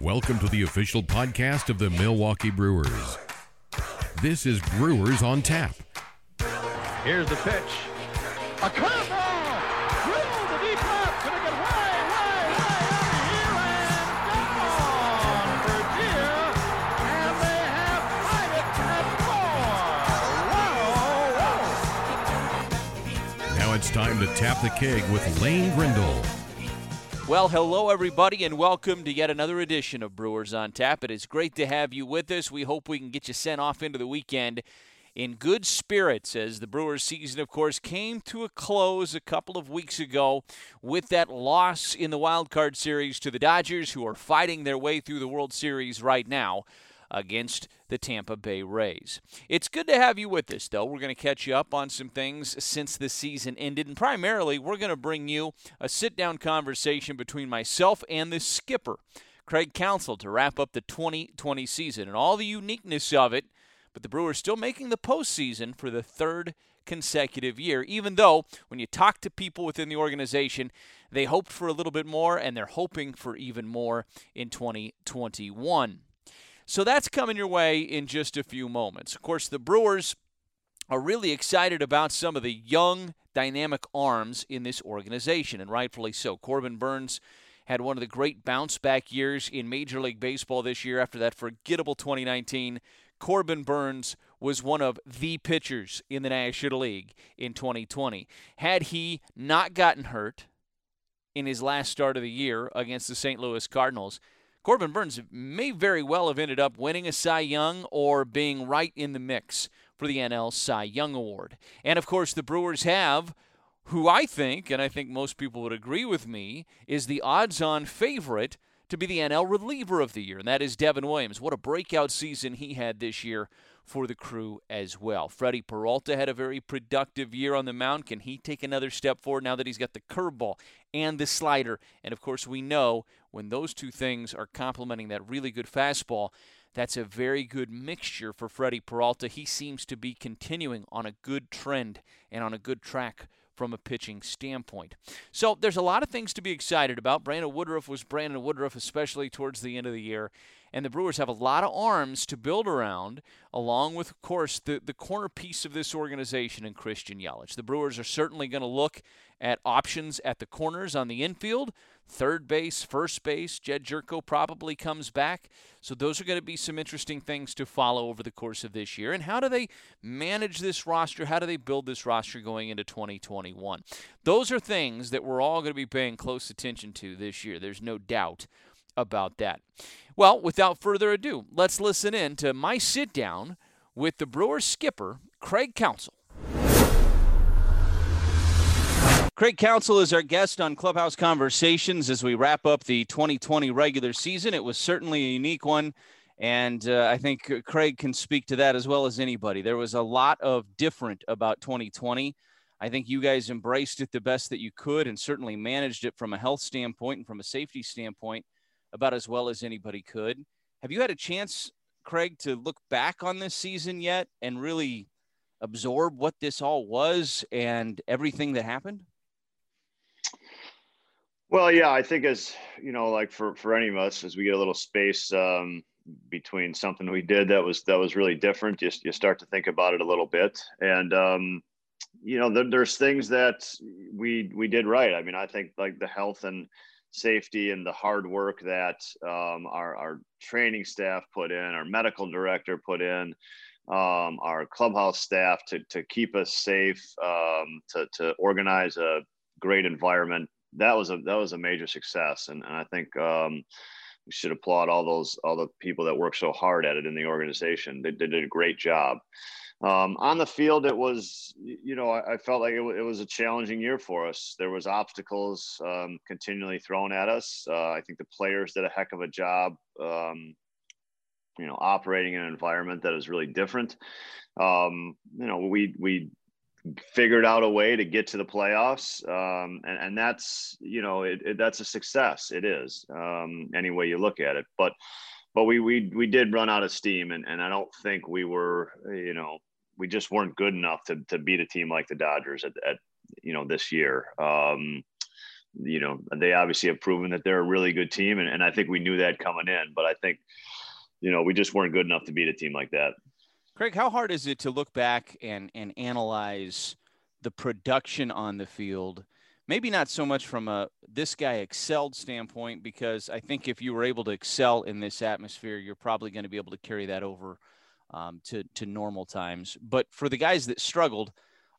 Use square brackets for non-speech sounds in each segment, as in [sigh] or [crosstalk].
Welcome to the official podcast of the Milwaukee Brewers. This is Brewers on Tap. Here's the pitch. A curveball! Drilled to deep left. Gonna get way, way, way out of here and gone for deer. And they have tied it at four. Wow, wow. Now it's time to tap the keg with Lane Grindle. Well, hello, everybody, and welcome to yet another edition of Brewers on Tap. It is great to have you with us. We hope we can get you sent off into the weekend in good spirits as the Brewers season, of course, came to a close a couple of weeks ago with that loss in the wild card series to the Dodgers, who are fighting their way through the World Series right now against the Tampa Bay Rays. It's good to have you with us, though. We're going to catch you up on some things since the season ended, and primarily, we're going to bring you a sit down conversation between myself and the skipper, Craig Counsell, to wrap up the 2020 season and all the uniqueness of it. But the Brewers still making the postseason for the third consecutive year, even though when you talk to people within the organization, they hoped for a little bit more and they're hoping for even more in 2021. So that's coming your way in just a few moments. Of course, the Brewers are really excited about some of the young, dynamic arms in this organization, and rightfully so. Corbin Burnes had one of the great bounce back years in Major League Baseball this year after that forgettable 2019. Corbin Burnes was one of the pitchers in the National League in 2020. Had he not gotten hurt in his last start of the year against the St. Louis Cardinals, Corbin Burnes may very well have ended up winning a Cy Young or being right in the mix for the NL Cy Young Award. And of course, the Brewers have who I think, and I think most people would agree with me, is the odds on favorite to be the NL reliever of the year, and that is Devin Williams. What a breakout season he had this year for the crew as well. Freddie Peralta had a very productive year on the mound. Can he take another step forward now that he's got the curveball and the slider? And of course, we know when those two things are complementing that really good fastball, that's a very good mixture for Freddie Peralta. He seems to be continuing on a good trend and on a good track from a pitching standpoint. So there's a lot of things to be excited about. Brandon Woodruff was Brandon Woodruff, especially towards the end of the year. And the Brewers have a lot of arms to build around, along with, of course, the, the corner piece of this organization in Christian Yelich. The Brewers are certainly going to look at options at the corners on the infield. Third base, first base, Jedd Gyorko probably comes back. So those are going to be some interesting things to follow over the course of this year. And how do they manage this roster? How do they build this roster going into 2021? Those are things that we're all going to be paying close attention to this year. There's no doubt about that. Well, without further ado, let's listen in to my sit down with the Brewers skipper, Craig Counsell. Craig Counsell is our guest on Clubhouse Conversations as we wrap up the 2020 regular season. It was certainly a unique one, and uh, I think Craig can speak to that as well as anybody. There was a lot of different about 2020. I think you guys embraced it the best that you could and certainly managed it from a health standpoint and from a safety standpoint about as well as anybody could. Have you had a chance, Craig, to look back on this season yet and really absorb what this all was and everything that happened? Well, yeah, I think as you know, like for for any of us, as we get a little space um, between something we did that was that was really different, just you start to think about it a little bit, and um, you know, there, there's things that we we did right. I mean, I think like the health and safety and the hard work that um, our our training staff put in, our medical director put in. Um, our clubhouse staff to, to keep us safe, um, to, to organize a great environment that was a that was a major success, and, and I think um, we should applaud all those all the people that work so hard at it in the organization. They, they did a great job. Um, on the field, it was you know I, I felt like it, w- it, was a challenging year for us. There was obstacles um, continually thrown at us. Uh, I think the players did a heck of a job. Um, you know, operating in an environment that is really different. Um, you know, we we figured out a way to get to the playoffs um, and, and that's you know it, it, that's a success it is um, any way you look at it but but we we we did run out of steam and, and i don't think we were you know we just weren't good enough to, to beat a team like the dodgers at, at you know this year um, you know, they obviously have proven that they're a really good team. And, and I think we knew that coming in, but I think, you know, we just weren't good enough to beat a team like that. Craig, how hard is it to look back and, and analyze the production on the field? Maybe not so much from a this guy excelled standpoint, because I think if you were able to excel in this atmosphere, you're probably going to be able to carry that over um, to, to normal times. But for the guys that struggled,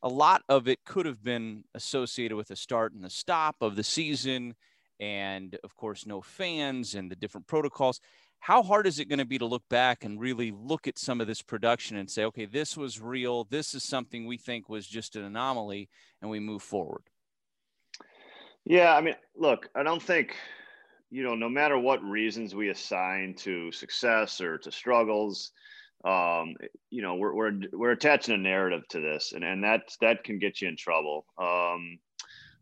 a lot of it could have been associated with the start and the stop of the season, and of course, no fans and the different protocols. How hard is it going to be to look back and really look at some of this production and say, okay, this was real. This is something we think was just an anomaly, and we move forward? Yeah, I mean, look, I don't think, you know, no matter what reasons we assign to success or to struggles, um, you know, we're, we're, we're attaching a narrative to this and, and that, that can get you in trouble. Um,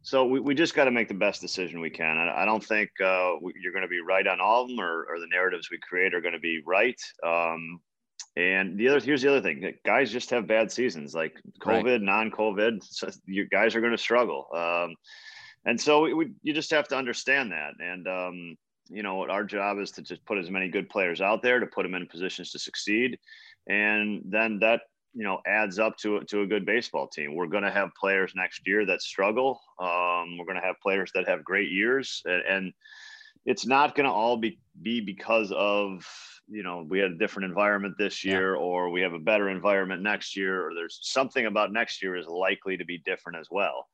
so we, we just got to make the best decision we can. I, I don't think uh, we, you're going to be right on all of them or, or the narratives we create are going to be right. Um, and the other, here's the other thing guys just have bad seasons like COVID, right. non COVID. So you guys are going to struggle. Um, and so we, we, you just have to understand that. And, um, you know, our job is to just put as many good players out there to put them in positions to succeed. And then that, you know, adds up to, to a good baseball team. We're going to have players next year that struggle. Um, we're going to have players that have great years. And, and it's not going to all be, be because of, you know, we had a different environment this year yeah. or we have a better environment next year, or there's something about next year is likely to be different as well.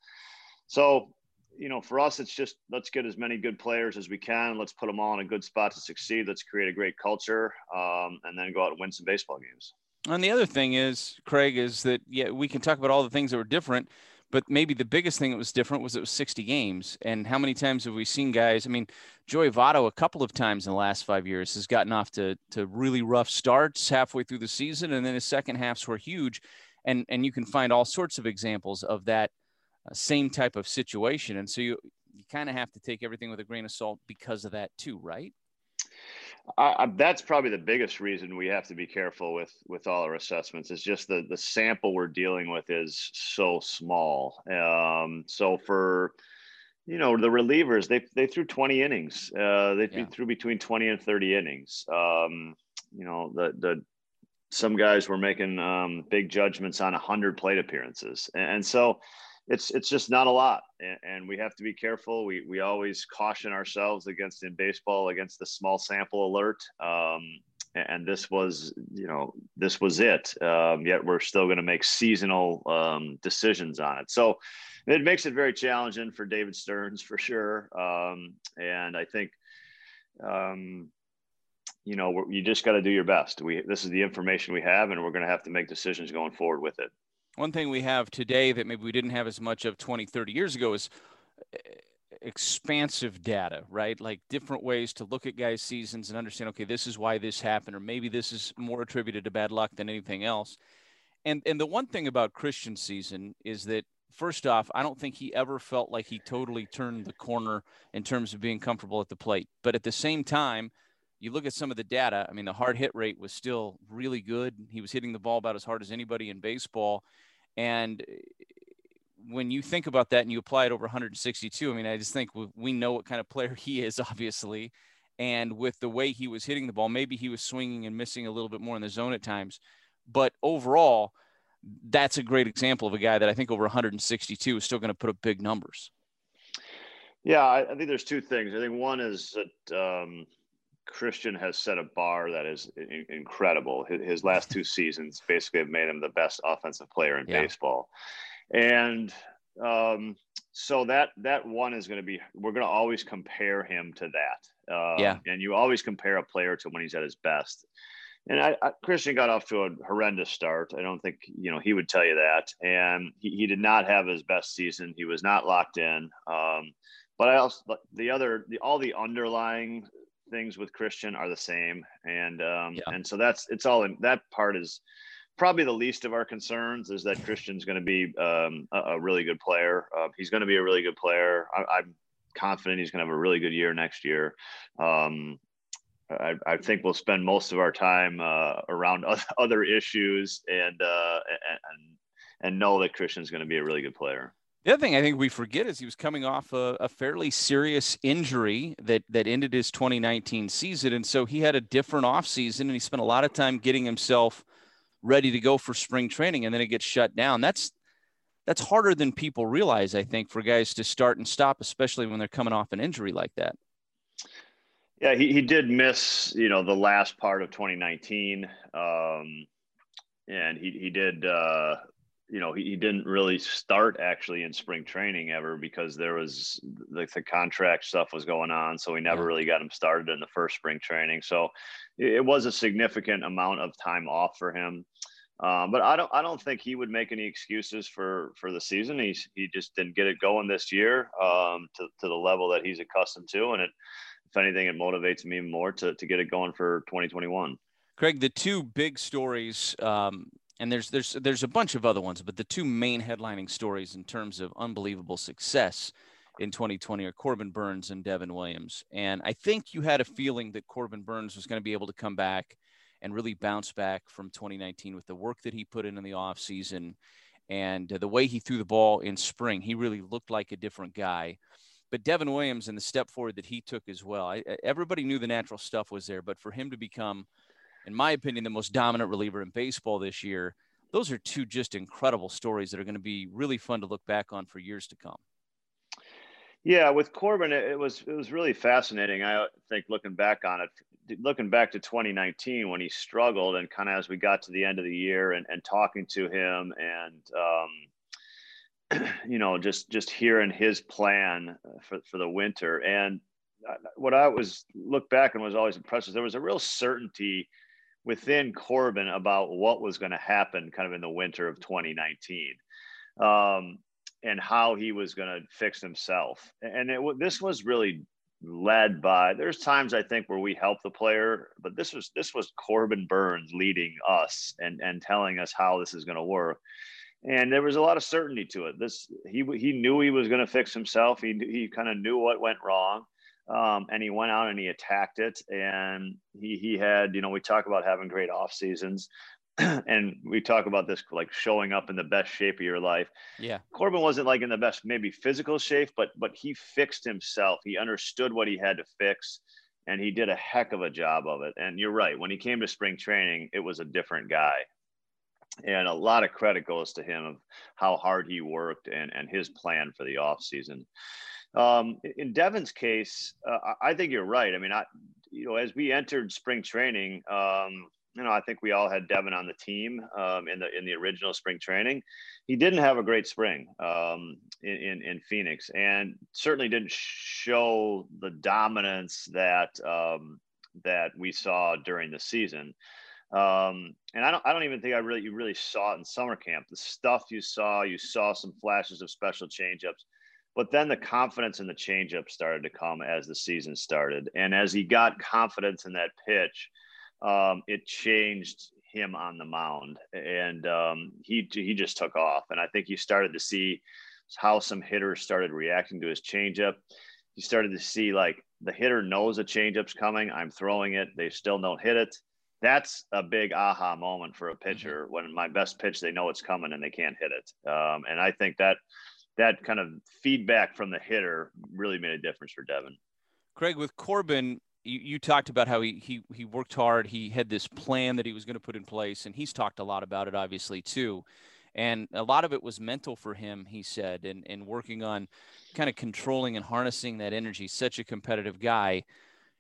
So you know, for us, it's just let's get as many good players as we can. Let's put them all in a good spot to succeed. Let's create a great culture, um, and then go out and win some baseball games. And the other thing is, Craig, is that yeah, we can talk about all the things that were different, but maybe the biggest thing that was different was it was 60 games. And how many times have we seen guys? I mean, Joey Votto a couple of times in the last five years has gotten off to to really rough starts halfway through the season, and then his second halves were huge. And and you can find all sorts of examples of that same type of situation. And so you, you kind of have to take everything with a grain of salt because of that too, right? Uh, that's probably the biggest reason we have to be careful with with all our assessments is just the the sample we're dealing with is so small. Um, so for you know the relievers, they they threw 20 innings. Uh, they yeah. threw between 20 and 30 innings. Um, you know the the some guys were making um, big judgments on 100 plate appearances, and, and so it's it's just not a lot. And, and, we have to be careful. We we always caution ourselves against in baseball against the small sample alert. Um, and this was you know this was it. Um, yet we're still going to make seasonal um, decisions on it. So it makes it very challenging for david stearns for sure. Um, and i think um, you know you just got to do your best. We this is the information we have and we're going to have to make decisions going forward with it one thing we have today that maybe we didn't have as much of 20, 30 years ago is eh, expansive data, right? Like different ways to look at guys' seasons and understand, okay, this is why this happened, or maybe this is more attributed to bad luck than anything else. And and the one thing about Christian's season is that first off, I don't think he ever felt like he totally turned the corner in terms of being comfortable at the plate. But at the same time, you look at some of the data, I mean, the hard hit rate was still really good. He was hitting the ball about as hard as anybody in baseball. And eh, when you think about that and you apply it over 162, I mean, I just think we know what kind of player [laughs] he is, obviously. And with the way he was hitting the ball, maybe he was swinging and missing a little bit more in the zone at times. But overall, that's a great example of a guy that I think over 162 is still going to put up big numbers. Yeah, I, I think there's two things. I think one is that um, Christian has set a bar that is incredible. His, last two [laughs] seasons basically have made him the best offensive player in yeah. baseball, and um, so that that one is going to be. We're going to always compare him to that. Um, yeah, and you always compare a player to when he's at his best. And I, I, Christian got off to a horrendous start. I don't think you know he would tell you that, and he, he did not have his best season. He was not locked in. Um, but I also the other the all the underlying things with Christian are the same, and um, yeah. and so that's it's all in that part is probably the least of our concerns is that Christian's going to be um, a, a, really good player. Uh, he's going to be a really good player. I, am confident he's going to have a really good year next year. Um, I, I, think we'll spend most of our time uh, around [laughs] other issues and, uh, and and know that Christian's going to be a really good player. The other thing I think we forget is he was coming off a, a, fairly serious injury that that ended his 2019 season, and so he had a different offseason, and he spent a lot of time getting himself ready to go for spring training, and then it gets shut down. That's that's harder than people realize, I think, for guys to start and stop, especially when they're coming off an injury like that. Yeah, he, he did miss, you know, the last part of 2019. Um, and he, he did, uh, you know, he, he didn't really start actually in spring training ever because there was like the, the contract stuff was going on. So we never yeah. really got him started in the first spring training. So it, it was a significant amount of time off for him. Um, but I don't I don't think he would make any excuses for for the season. He's he just didn't get it going this year um, to to the level that he's accustomed to, and it if anything it motivates me more to to get it going for 2021. Craig, the two big stories, um, and there's there's there's a bunch of other ones, but the two main headlining stories in terms of unbelievable success in 2020 are Corbin Burnes and Devin Williams. And I think you had a feeling that Corbin Burnes was going to be able to come back and really bounce back from 2019 with the work that he put in in the offseason and the way he threw the ball in spring. He really looked like a different guy. But Devin Williams and the step forward that he took as well, I, everybody knew the natural stuff was there, but for him to become, in my opinion, the most dominant reliever in baseball this year, those are two just incredible stories that are going to be really fun to look back on for years to come. Yeah, with Corbin, it was it was really fascinating. I think looking back on it, looking back to 2019 when he struggled, and kind of as we got to the end of the year, and, and talking to him, and um, [clears throat] you know, just just hearing his plan for for the winter, and what I was look back and was always impressed was there was a real certainty within Corbin about what was going to happen, kind of in the winter of 2019. Um, and how he was going to fix himself. And it, this was really led by. There's times I think where we help the player, but this was this was Corbin Burnes leading us and and telling us how this is going to work. And there was a lot of certainty to it. This he he knew he was going to fix himself. He he kind of knew what went wrong. Um, and he went out and he attacked it and he he had you know we talk about having great off seasons [clears throat] and we talk about this like showing up in the best shape of your life. Yeah. Corbin wasn't like in the best maybe physical shape, but but he fixed himself. He understood what he had to fix and he did a heck of a job of it. And you're right, when he came to spring training, it was a different guy. And a lot of credit goes to him of how hard he worked and and his plan for the off season. Um, in Devin's case, uh, I think you're right. I mean, I, you know, as we entered spring training, um, you know, I think we all had Devin on the team um, in the in the original spring training. He didn't have a great spring um, in, in, in Phoenix, and certainly didn't show the dominance that um, that we saw during the season. Um, and I don't I don't even think I really you really saw it in summer camp. The stuff you saw, you saw some flashes of special changeups. But then the confidence in the changeup started to come as the season started. And as he got confidence in that pitch, um, it changed him on the mound, and um, he he just took off. And I think you started to see how some hitters started reacting to his changeup. You started to see like the hitter knows a changeup's coming. I'm throwing it. They still don't hit it. That's a big aha moment for a mm-hmm. pitcher mm-hmm. when my best pitch, they know it's coming and they can't hit it. Um, and I think that that kind of feedback from the hitter really made a difference for Devin. Craig, with Corbin, you, you talked about how he, he he worked hard. He had this plan that he was going to put in place, and he's talked a lot about it, obviously too. And a lot of it was mental for him, he said, and and working on kind of controlling and harnessing that energy. Such a competitive guy.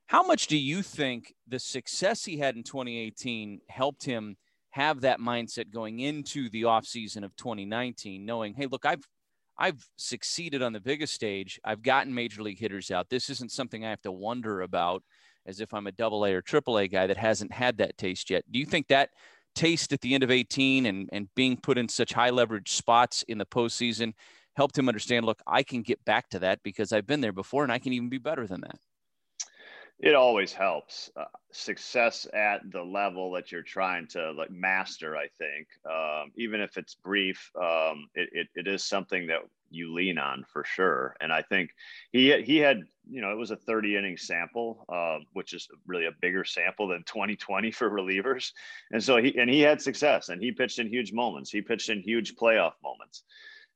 How much do you think the success he had in 2018 helped him have that mindset going into the offseason of 2019, knowing, hey, look, I've I've succeeded on the biggest stage. I've gotten major league hitters out. This isn't something I have to wonder about as if I'm a double A or triple A guy that hasn't had that taste yet. Do you think that taste at the end of 18 and, and being put in such high leverage spots in the postseason helped him understand, look, I can get back to that because I've been there before and I can even be better than that? It always helps uh, success at the level that you're trying to like master i think. Um, even if it's brief um, it, it, it is something that you lean on for sure. And i think he he had you know it was a 30 inning sample uh, which is really a bigger sample than 2020 for relievers. And so he and he had success and he pitched in huge moments. He pitched in huge playoff moments.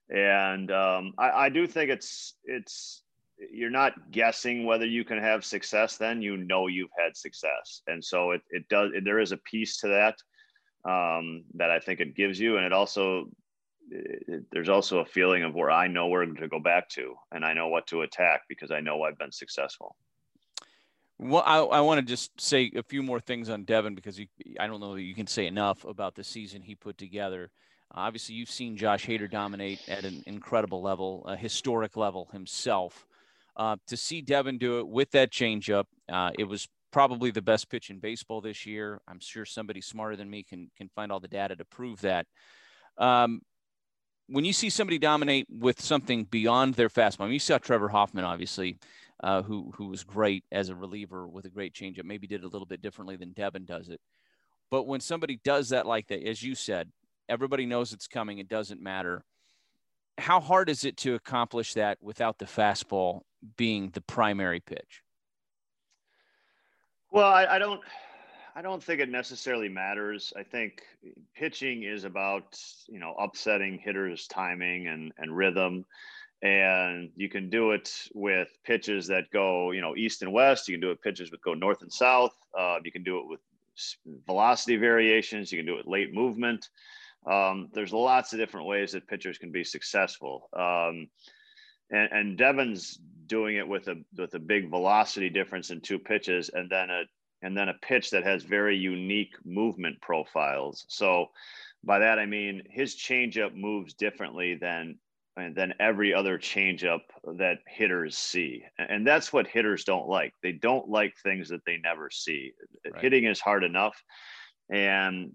And um, I, I do think it's it's you're not guessing whether you can have success. Then you know you've had success, and so it it does. There is a piece to that um, that I think it gives you, and it also it, there's also a feeling of where I know where to go back to, and I know what to attack because I know I've been successful. Well, I, I want to just say a few more things on Devin because I don't know that you can say enough about the season he put together. Obviously, you've seen Josh Hader dominate at an incredible level, a historic level himself. Uh, to see Devin do it with that changeup, uh, it was probably the best pitch in baseball this year. I'm sure somebody smarter than me can can find all the data to prove that. Um, when you see somebody dominate with something beyond their fastball, I mean, you saw Trevor Hoffman, obviously, uh, who who was great as a reliever with a great changeup. Maybe did a little bit differently than Devin does it. But when somebody does that like that, as you said, everybody knows it's coming. It doesn't matter. How hard is it to accomplish that without the fastball being the primary pitch? Well, I, I don't. I don't think it necessarily matters. I think pitching is about you know upsetting hitters' timing and and rhythm, and you can do it with pitches that go you know east and west. You can do it pitches that go north and south. Uh, you can do it with velocity variations. You can do it late movement. Um, there's lots of different ways that pitchers can be successful. Um, and, and Devin's doing it with a with a big velocity difference in two pitches, and then a and then a pitch that has very unique movement profiles. So by that I mean his changeup moves differently than than every other changeup that hitters see. And that's what hitters don't like. They don't like things that they never see. Right. Hitting is hard enough and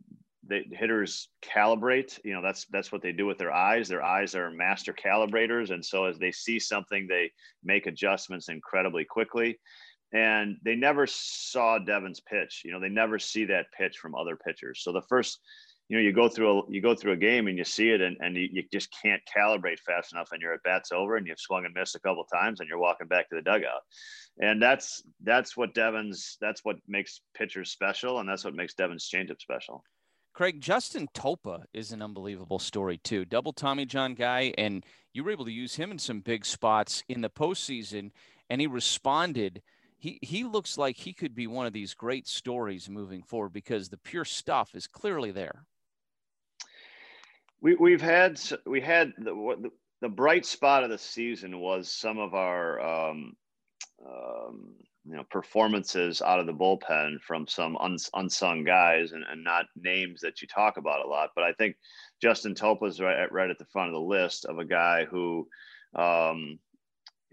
the hitters calibrate, you know, that's that's what they do with their eyes. Their eyes are master calibrators and so as they see something they make adjustments incredibly quickly and they never saw Devin's pitch. You know, they never see that pitch from other pitchers. So the first, you know, you go through a you go through a game and you see it, and, and you, you just can't calibrate fast enough, and your at bats over, and you've swung and missed a couple times, and you're walking back to the dugout. And that's that's what Devin's that's what makes pitchers special, and that's what makes Devin's changeup special. Craig, Justin Topa is an unbelievable story too. Double Tommy John guy, and you were able to use him in some big spots in the postseason, and he responded he he looks like he could be one of these great stories moving forward because the pure stuff is clearly there. We we've had we had the the, the bright spot of the season was some of our um, um, you know performances out of the bullpen from some uns, unsung guys and, and not names that you talk about a lot. But I think Justin Topa's right at, right at the front of the list of a guy who um,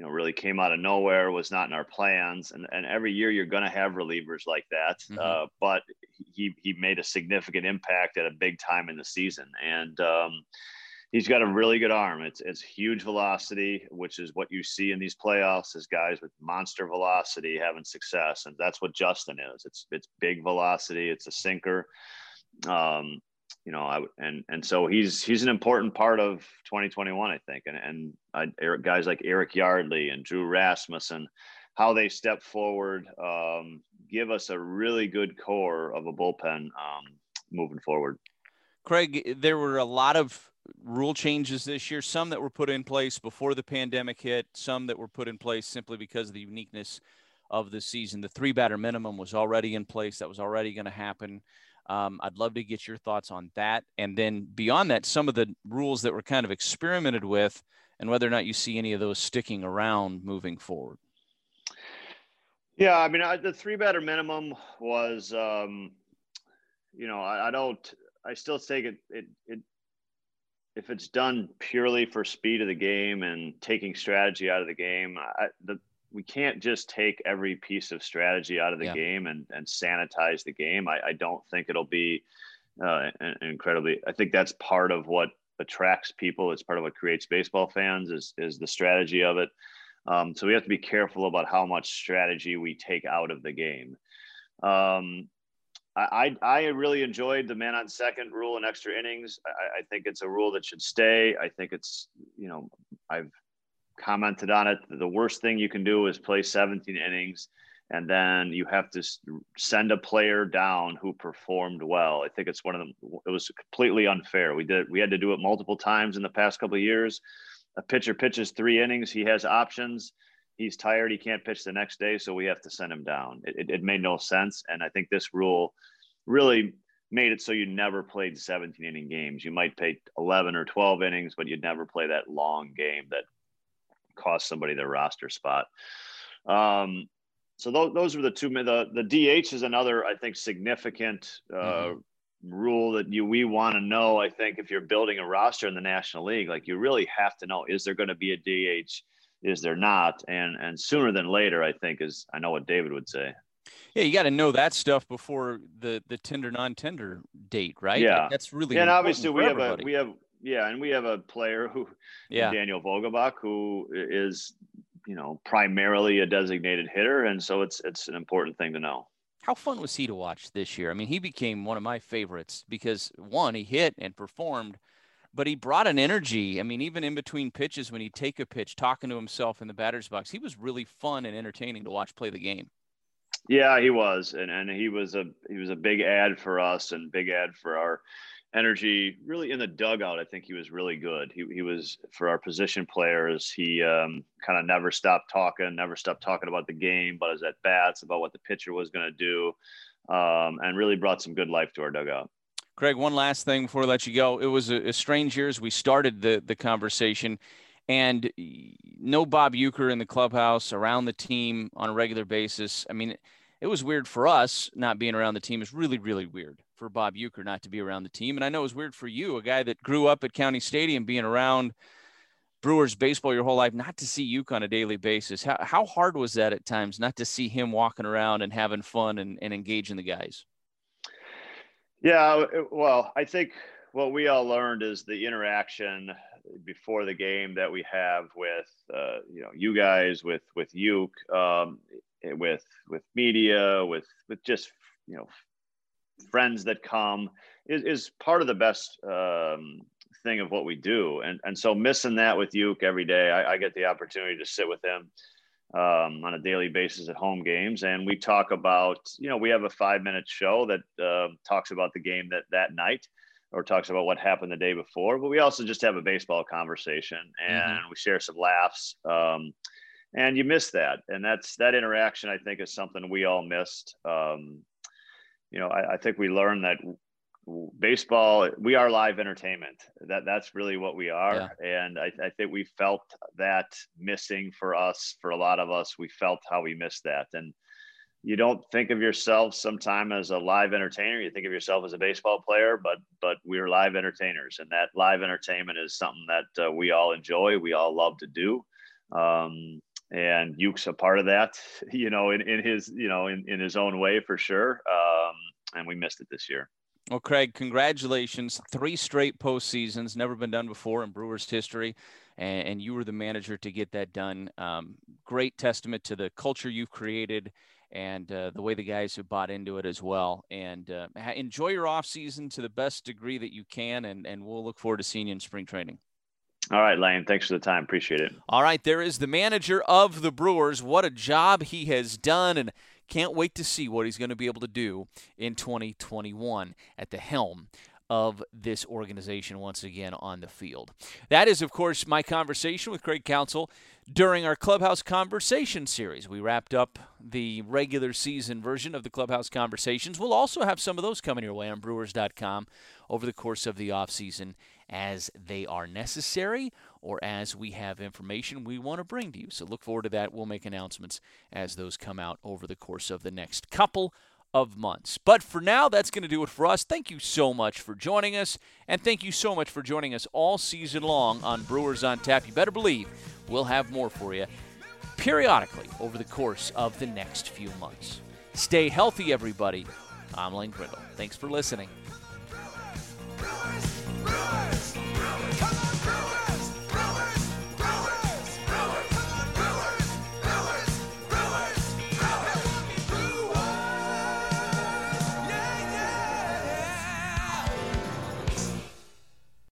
you know, really came out of nowhere, was not in our plans. And, and every year you're going to have relievers like that. Mm-hmm. Uh, but he, he made a significant impact at a big time in the season. And um, he's got a really good arm. It's, it's huge velocity, which is what you see in these playoffs is guys with monster velocity having success. And that's what Justin is. It's, it's big velocity. It's a sinker. Um, you know, I and and so he's he's an important part of 2021, I think, and and I, Eric, guys like Eric Yardley and Drew Rasmussen, how they step forward, um, give us a really good core of a bullpen um, moving forward. Craig, there were a lot of rule changes this year, some that were put in place before the pandemic hit, some that were put in place simply because of the uniqueness of the season. The three batter minimum was already in place, that was already going to happen. Um, I'd love to get your thoughts on that. And then beyond that, some of the rules that were kind of experimented with and whether or not you see any of those sticking around moving forward. Yeah, I mean, I, the three batter minimum was, um, you know, I, I, don't, I still take it, it, it, if it's done purely for speed of the game and taking strategy out of the game, I, the, we can't just take every piece of strategy out of the yeah. game and, and sanitize the game. I, I don't think it'll be uh, incredibly. I think that's part of what attracts people. It's part of what creates baseball fans is is the strategy of it. Um, so we have to be careful about how much strategy we take out of the game. Um, I, I really enjoyed the man on second rule in extra innings. I, I think it's a rule that should stay. I think it's you know I've commented on it. The worst thing you can do is play 17 innings and then you have to send a player down who performed well. I think it's one of them. It was completely unfair. We did. We had to do it multiple times in the past couple years. A pitcher pitches three innings. He has options. He's tired. He can't pitch the next day, so we have to send him down. It, it, it made no sense, and I think this rule really made it so you never played 17 inning games. You might play 11 or 12 innings, but you'd never play that long game that cost somebody their roster spot. Um, so those, those are the two. The the DH is another, I think, significant uh, mm-hmm. rule that you we want to know. I think if you're building a roster in the National League, like you really have to know: is there going to be a DH? Is there not? And and sooner than later, I think is I know what David would say. Yeah, you got to know that stuff before the the tender non-tender date, right? Yeah, like that's really. Yeah, and obviously we everybody. have a we have yeah, and we have a player who, yeah, Daniel Vogelbach, who is you know primarily a designated hitter, and so it's it's an important thing to know. How fun was he to watch this year? I mean, he became one of my favorites because one, he hit and performed, but he brought an energy. I mean, even in between pitches, when he'd take a pitch, talking to himself in the batter's box, he was really fun and entertaining to watch play the game. Yeah, he was, and and he was a he was a big ad for us and big ad for our energy really in the dugout. I think he was really good. He, he was for our position players. He um, kind of never stopped talking, never stopped talking about the game, but his at bats, about what the pitcher was going to do, um, and really brought some good life to our dugout. Craig, one last thing before I let you go. It was a, a strange year as we started the the conversation, and no Bob Uecker in the clubhouse around the team on a regular basis. I mean, it was weird for us not being around the team. It's really, really weird for Bob Uecker not to be around the team. And I know it was weird for you, a guy that grew up at County Stadium, being around Brewers baseball your whole life, not to see Uecker on a daily basis. How, how hard was that at times not to see him walking around and having fun and, and engaging the guys? Yeah, well, I think what we all learned is the interaction before the game that we have with uh, you know you guys with with Uke um, with with media with with just you know friends that come is, is part of the best um, thing of what we do. And, and so missing that with Uke every day, I, I get the opportunity to sit with him um, on a daily basis at home games. And we talk about, you know, we have a five minute show that uh, talks about the game that, that night or talks about what happened the day before, but we also just have a baseball conversation and mm-hmm. we share some laughs. Um, and you miss that. And that's that interaction, I think, is something we all missed. Um, you know, I, I think we learned that baseball we are live entertainment that that's really what we are yeah. and I, I, think we felt that missing for us for a lot of us we felt how we missed that and you don't think of yourself sometime as a live entertainer you think of yourself as a baseball player but but we're live entertainers and that live entertainment is something that uh, we all enjoy we all love to do um, and Uke's a part of that, [laughs] you know, in, in his, you know, in, in his own way for sure. Um, and we missed it this year. Well, Craig, congratulations. Three straight postseasons, never been done before in Brewers history. And, and you were the manager to get that done. Um, great testament to the culture you've created and uh, the way the guys have bought into it as well. And uh, enjoy your off season to the best degree that you can. And, and we'll look forward to seeing you in spring training. All right, Lane. Thanks for the time. Appreciate it. All right, there is the manager of the Brewers. What a job he has done, and can't wait to see what he's going to be able to do in 2021 at the helm of this organization once again on the field. That is, of course, my conversation with Craig Counsell during our Clubhouse Conversation series. We wrapped up the regular season version of the Clubhouse Conversations. We'll also have some of those coming your way on Brewers.com over the course of the offseason as they are necessary or as we have information we want to bring to you. So look forward to that. We'll make announcements as those come out over the course of the next couple of months. But for now, that's going to do it for us. Thank you so much for joining us, and thank you so much for joining us all season long on Brewers on Tap. You better believe we'll have more for you periodically over the course of the next few months. Stay healthy, everybody. I'm Lane Grindle. Thanks for listening.